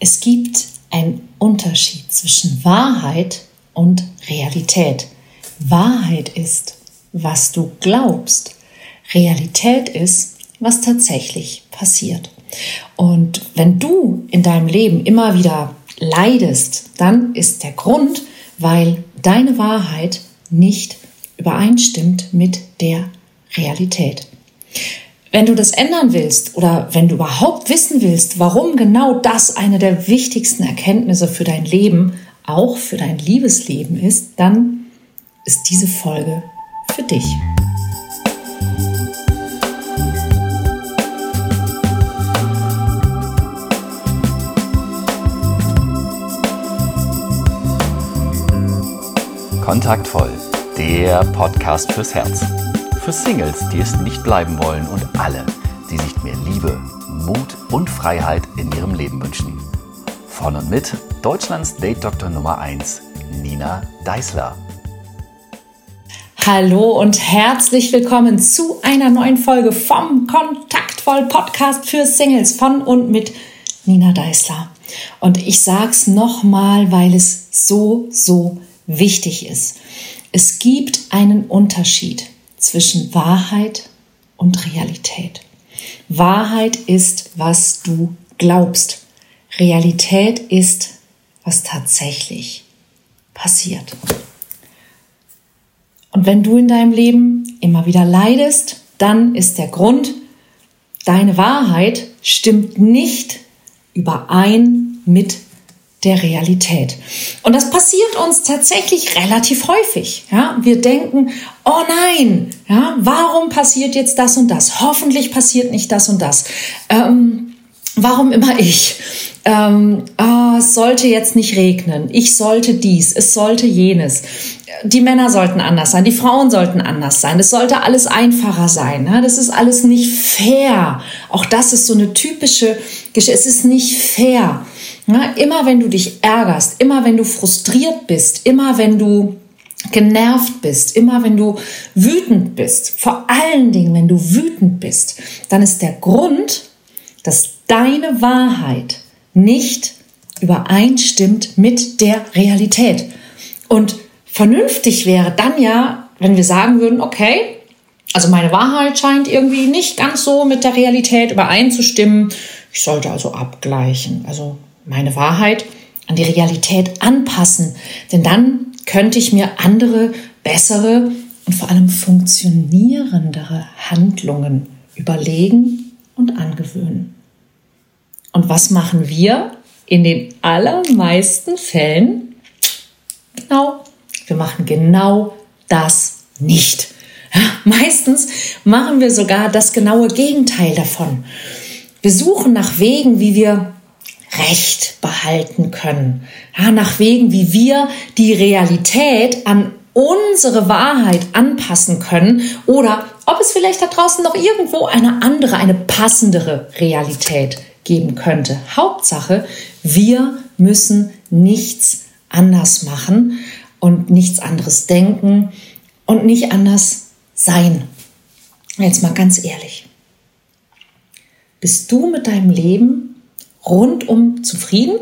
Es gibt einen Unterschied zwischen Wahrheit und Realität. Wahrheit ist, was du glaubst. Realität ist, was tatsächlich passiert. Und wenn du in deinem Leben immer wieder leidest, dann ist der Grund, weil deine Wahrheit nicht übereinstimmt mit der Realität. Wenn du das ändern willst oder wenn du überhaupt wissen willst, warum genau das eine der wichtigsten Erkenntnisse für dein Leben, auch für dein Liebesleben ist, dann ist diese Folge für dich. Kontaktvoll, der Podcast fürs Herz. Für Singles, die es nicht bleiben wollen und alle, die sich mehr Liebe, Mut und Freiheit in ihrem Leben wünschen. Von und mit Deutschlands Date-Doktor Nummer 1, Nina Deißler. Hallo und herzlich willkommen zu einer neuen Folge vom Kontaktvoll Podcast für Singles von und mit Nina Deißler. Und ich sag's nochmal, weil es so, so wichtig ist. Es gibt einen Unterschied zwischen Wahrheit und Realität. Wahrheit ist, was du glaubst. Realität ist, was tatsächlich passiert. Und wenn du in deinem Leben immer wieder leidest, dann ist der Grund, deine Wahrheit stimmt nicht überein mit der Realität. Und das passiert uns tatsächlich relativ häufig. Ja, wir denken, oh nein, ja, warum passiert jetzt das und das? Hoffentlich passiert nicht das und das. Ähm, warum immer ich? Ähm, oh, es sollte jetzt nicht regnen. Ich sollte dies. Es sollte jenes. Die Männer sollten anders sein. Die Frauen sollten anders sein. Es sollte alles einfacher sein. Ja? Das ist alles nicht fair. Auch das ist so eine typische Geschichte. Es ist nicht fair. Ja, immer wenn du dich ärgerst, immer wenn du frustriert bist, immer wenn du genervt bist, immer wenn du wütend bist, vor allen Dingen, wenn du wütend bist, dann ist der Grund, dass deine Wahrheit nicht übereinstimmt mit der Realität. Und vernünftig wäre dann ja, wenn wir sagen würden, okay, also meine Wahrheit scheint irgendwie nicht ganz so mit der Realität übereinzustimmen. Ich sollte also abgleichen. Also meine Wahrheit an die Realität anpassen. Denn dann könnte ich mir andere, bessere und vor allem funktionierendere Handlungen überlegen und angewöhnen. Und was machen wir in den allermeisten Fällen? Genau, wir machen genau das nicht. Meistens machen wir sogar das genaue Gegenteil davon. Wir suchen nach Wegen, wie wir Recht behalten können. Ja, nach Wegen, wie wir die Realität an unsere Wahrheit anpassen können oder ob es vielleicht da draußen noch irgendwo eine andere, eine passendere Realität geben könnte. Hauptsache, wir müssen nichts anders machen und nichts anderes denken und nicht anders sein. Jetzt mal ganz ehrlich. Bist du mit deinem Leben rundum zufrieden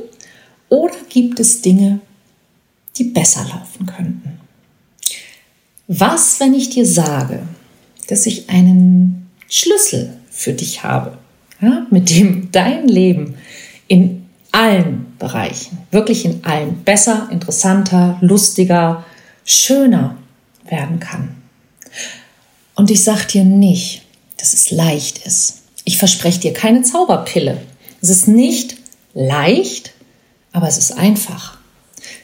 oder gibt es Dinge, die besser laufen könnten? Was, wenn ich dir sage, dass ich einen Schlüssel für dich habe, ja, mit dem dein Leben in allen Bereichen, wirklich in allen, besser, interessanter, lustiger, schöner werden kann. Und ich sage dir nicht, dass es leicht ist. Ich verspreche dir keine Zauberpille, es ist nicht leicht, aber es ist einfach.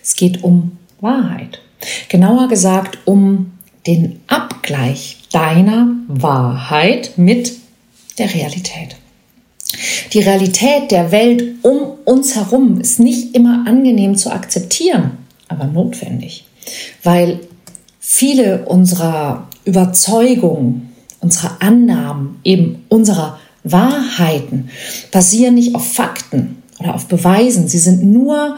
Es geht um Wahrheit. Genauer gesagt um den Abgleich deiner Wahrheit mit der Realität. Die Realität der Welt um uns herum ist nicht immer angenehm zu akzeptieren, aber notwendig, weil viele unserer Überzeugungen, unserer Annahmen, eben unserer Wahrheiten basieren nicht auf Fakten oder auf Beweisen. Sie sind nur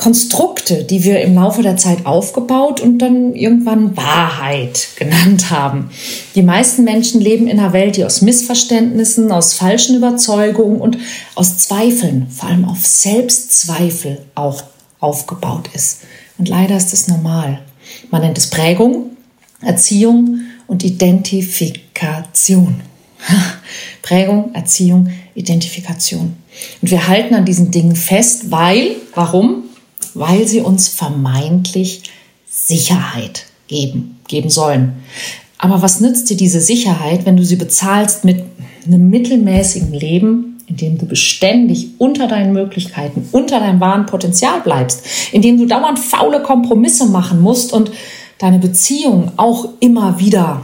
Konstrukte, die wir im Laufe der Zeit aufgebaut und dann irgendwann Wahrheit genannt haben. Die meisten Menschen leben in einer Welt, die aus Missverständnissen, aus falschen Überzeugungen und aus Zweifeln, vor allem auf Selbstzweifel auch aufgebaut ist. Und leider ist es normal. Man nennt es Prägung, Erziehung und Identifikation. Prägung, Erziehung, Identifikation. Und wir halten an diesen Dingen fest, weil, warum? Weil sie uns vermeintlich Sicherheit geben, geben sollen. Aber was nützt dir diese Sicherheit, wenn du sie bezahlst mit einem mittelmäßigen Leben, in dem du beständig unter deinen Möglichkeiten, unter deinem wahren Potenzial bleibst, in dem du dauernd faule Kompromisse machen musst und deine Beziehungen auch immer wieder,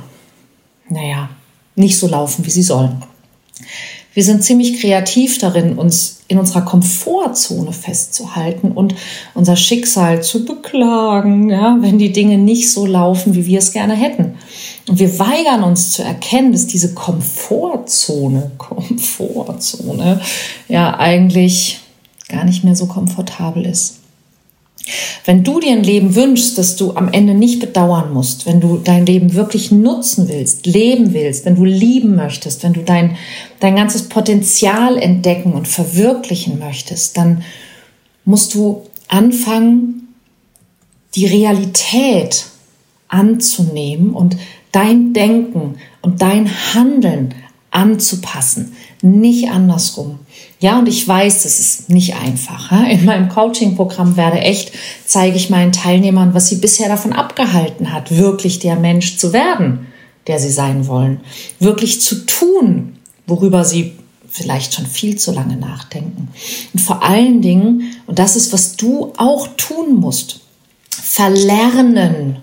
naja, nicht so laufen, wie sie sollen. Wir sind ziemlich kreativ darin, uns in unserer Komfortzone festzuhalten und unser Schicksal zu beklagen, ja, wenn die Dinge nicht so laufen, wie wir es gerne hätten. Und wir weigern uns zu erkennen, dass diese Komfortzone, Komfortzone, ja eigentlich gar nicht mehr so komfortabel ist. Wenn du dir ein Leben wünschst, das du am Ende nicht bedauern musst, wenn du dein Leben wirklich nutzen willst, leben willst, wenn du lieben möchtest, wenn du dein, dein ganzes Potenzial entdecken und verwirklichen möchtest, dann musst du anfangen, die Realität anzunehmen und dein Denken und dein Handeln anzupassen, nicht andersrum. Ja, und ich weiß, das ist nicht einfach. In meinem Coaching-Programm werde echt, zeige ich meinen Teilnehmern, was sie bisher davon abgehalten hat, wirklich der Mensch zu werden, der sie sein wollen. Wirklich zu tun, worüber sie vielleicht schon viel zu lange nachdenken. Und vor allen Dingen, und das ist, was du auch tun musst, verlernen,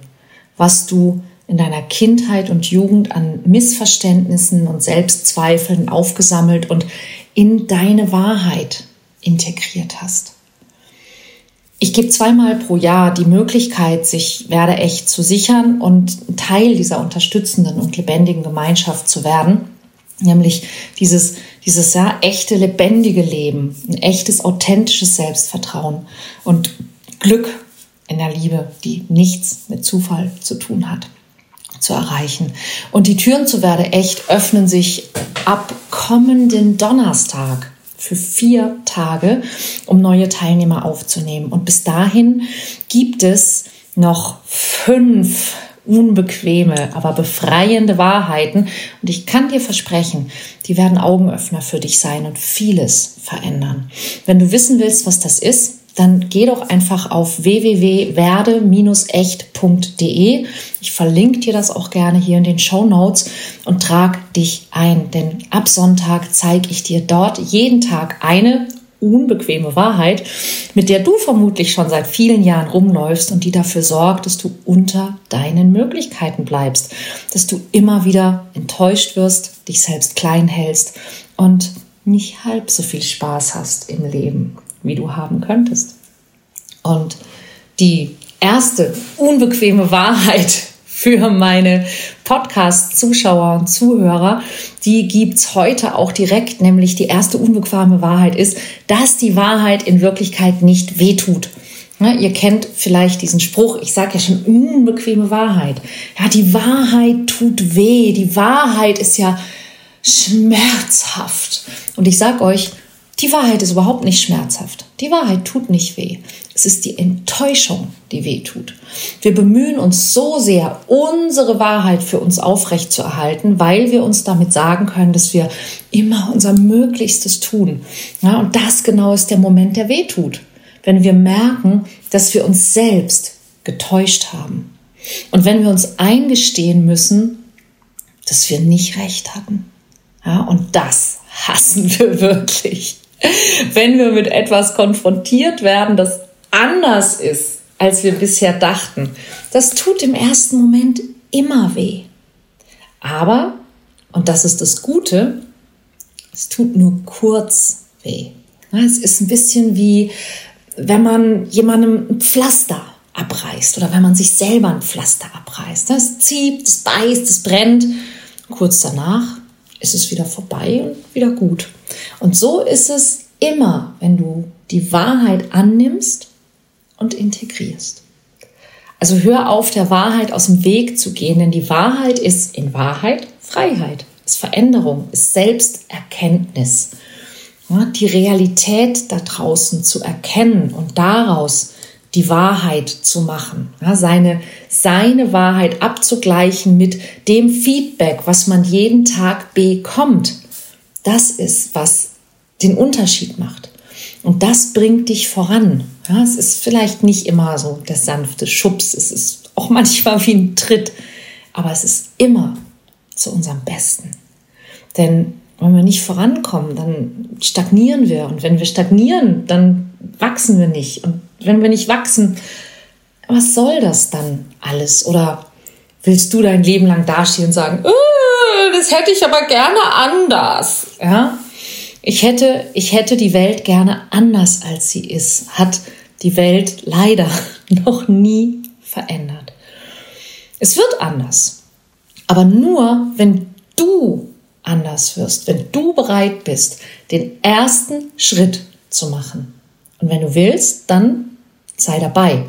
was du in deiner Kindheit und Jugend an Missverständnissen und Selbstzweifeln aufgesammelt und in deine Wahrheit integriert hast. Ich gebe zweimal pro Jahr die Möglichkeit, sich Werde echt zu sichern und Teil dieser unterstützenden und lebendigen Gemeinschaft zu werden. Nämlich dieses, dieses ja, echte, lebendige Leben, ein echtes, authentisches Selbstvertrauen und Glück in der Liebe, die nichts mit Zufall zu tun hat zu erreichen. Und die Türen zu Werde echt öffnen sich ab kommenden Donnerstag für vier Tage, um neue Teilnehmer aufzunehmen. Und bis dahin gibt es noch fünf unbequeme, aber befreiende Wahrheiten. Und ich kann dir versprechen, die werden Augenöffner für dich sein und vieles verändern. Wenn du wissen willst, was das ist, dann geh doch einfach auf www.werde-echt.de. Ich verlinke dir das auch gerne hier in den Show Notes und trag dich ein, denn ab Sonntag zeige ich dir dort jeden Tag eine unbequeme Wahrheit, mit der du vermutlich schon seit vielen Jahren rumläufst und die dafür sorgt, dass du unter deinen Möglichkeiten bleibst, dass du immer wieder enttäuscht wirst, dich selbst klein hältst und nicht halb so viel Spaß hast im Leben wie du haben könntest. Und die erste unbequeme Wahrheit für meine Podcast-Zuschauer und Zuhörer, die gibt es heute auch direkt, nämlich die erste unbequeme Wahrheit ist, dass die Wahrheit in Wirklichkeit nicht wehtut. Ja, ihr kennt vielleicht diesen Spruch, ich sage ja schon unbequeme Wahrheit. Ja, die Wahrheit tut weh, die Wahrheit ist ja schmerzhaft. Und ich sage euch, die Wahrheit ist überhaupt nicht schmerzhaft. Die Wahrheit tut nicht weh. Es ist die Enttäuschung, die weh tut. Wir bemühen uns so sehr, unsere Wahrheit für uns aufrechtzuerhalten, weil wir uns damit sagen können, dass wir immer unser Möglichstes tun. Ja, und das genau ist der Moment, der weh tut. Wenn wir merken, dass wir uns selbst getäuscht haben. Und wenn wir uns eingestehen müssen, dass wir nicht recht hatten. Ja, und das hassen wir wirklich wenn wir mit etwas konfrontiert werden, das anders ist, als wir bisher dachten. Das tut im ersten Moment immer weh. Aber, und das ist das Gute, es tut nur kurz weh. Es ist ein bisschen wie, wenn man jemandem ein Pflaster abreißt oder wenn man sich selber ein Pflaster abreißt. Es zieht, es beißt, es brennt. Kurz danach ist es wieder vorbei und wieder gut. Und so ist es immer, wenn du die Wahrheit annimmst und integrierst. Also hör auf, der Wahrheit aus dem Weg zu gehen, denn die Wahrheit ist in Wahrheit Freiheit, ist Veränderung, ist Selbsterkenntnis. Ja, die Realität da draußen zu erkennen und daraus die Wahrheit zu machen, ja, seine, seine Wahrheit abzugleichen mit dem Feedback, was man jeden Tag bekommt. Das ist, was den Unterschied macht. Und das bringt dich voran. Ja, es ist vielleicht nicht immer so der sanfte Schubs, es ist auch manchmal wie ein Tritt, aber es ist immer zu unserem Besten. Denn wenn wir nicht vorankommen, dann stagnieren wir. Und wenn wir stagnieren, dann wachsen wir nicht. Und wenn wir nicht wachsen, was soll das dann alles? Oder willst du dein Leben lang dastehen und sagen, äh, das hätte ich aber gerne anders? Ja? Ich hätte, ich hätte die Welt gerne anders, als sie ist. Hat die Welt leider noch nie verändert. Es wird anders. Aber nur, wenn du anders wirst, wenn du bereit bist, den ersten Schritt zu machen. Und wenn du willst, dann sei dabei.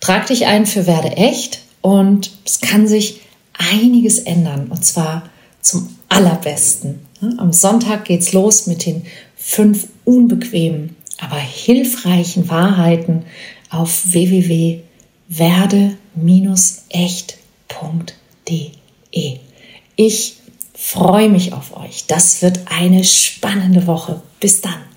Trag dich ein für Werde echt und es kann sich einiges ändern und zwar zum allerbesten. Am Sonntag geht's los mit den fünf unbequemen, aber hilfreichen Wahrheiten auf www.werde-echt.de. Ich freue mich auf euch. Das wird eine spannende Woche. Bis dann.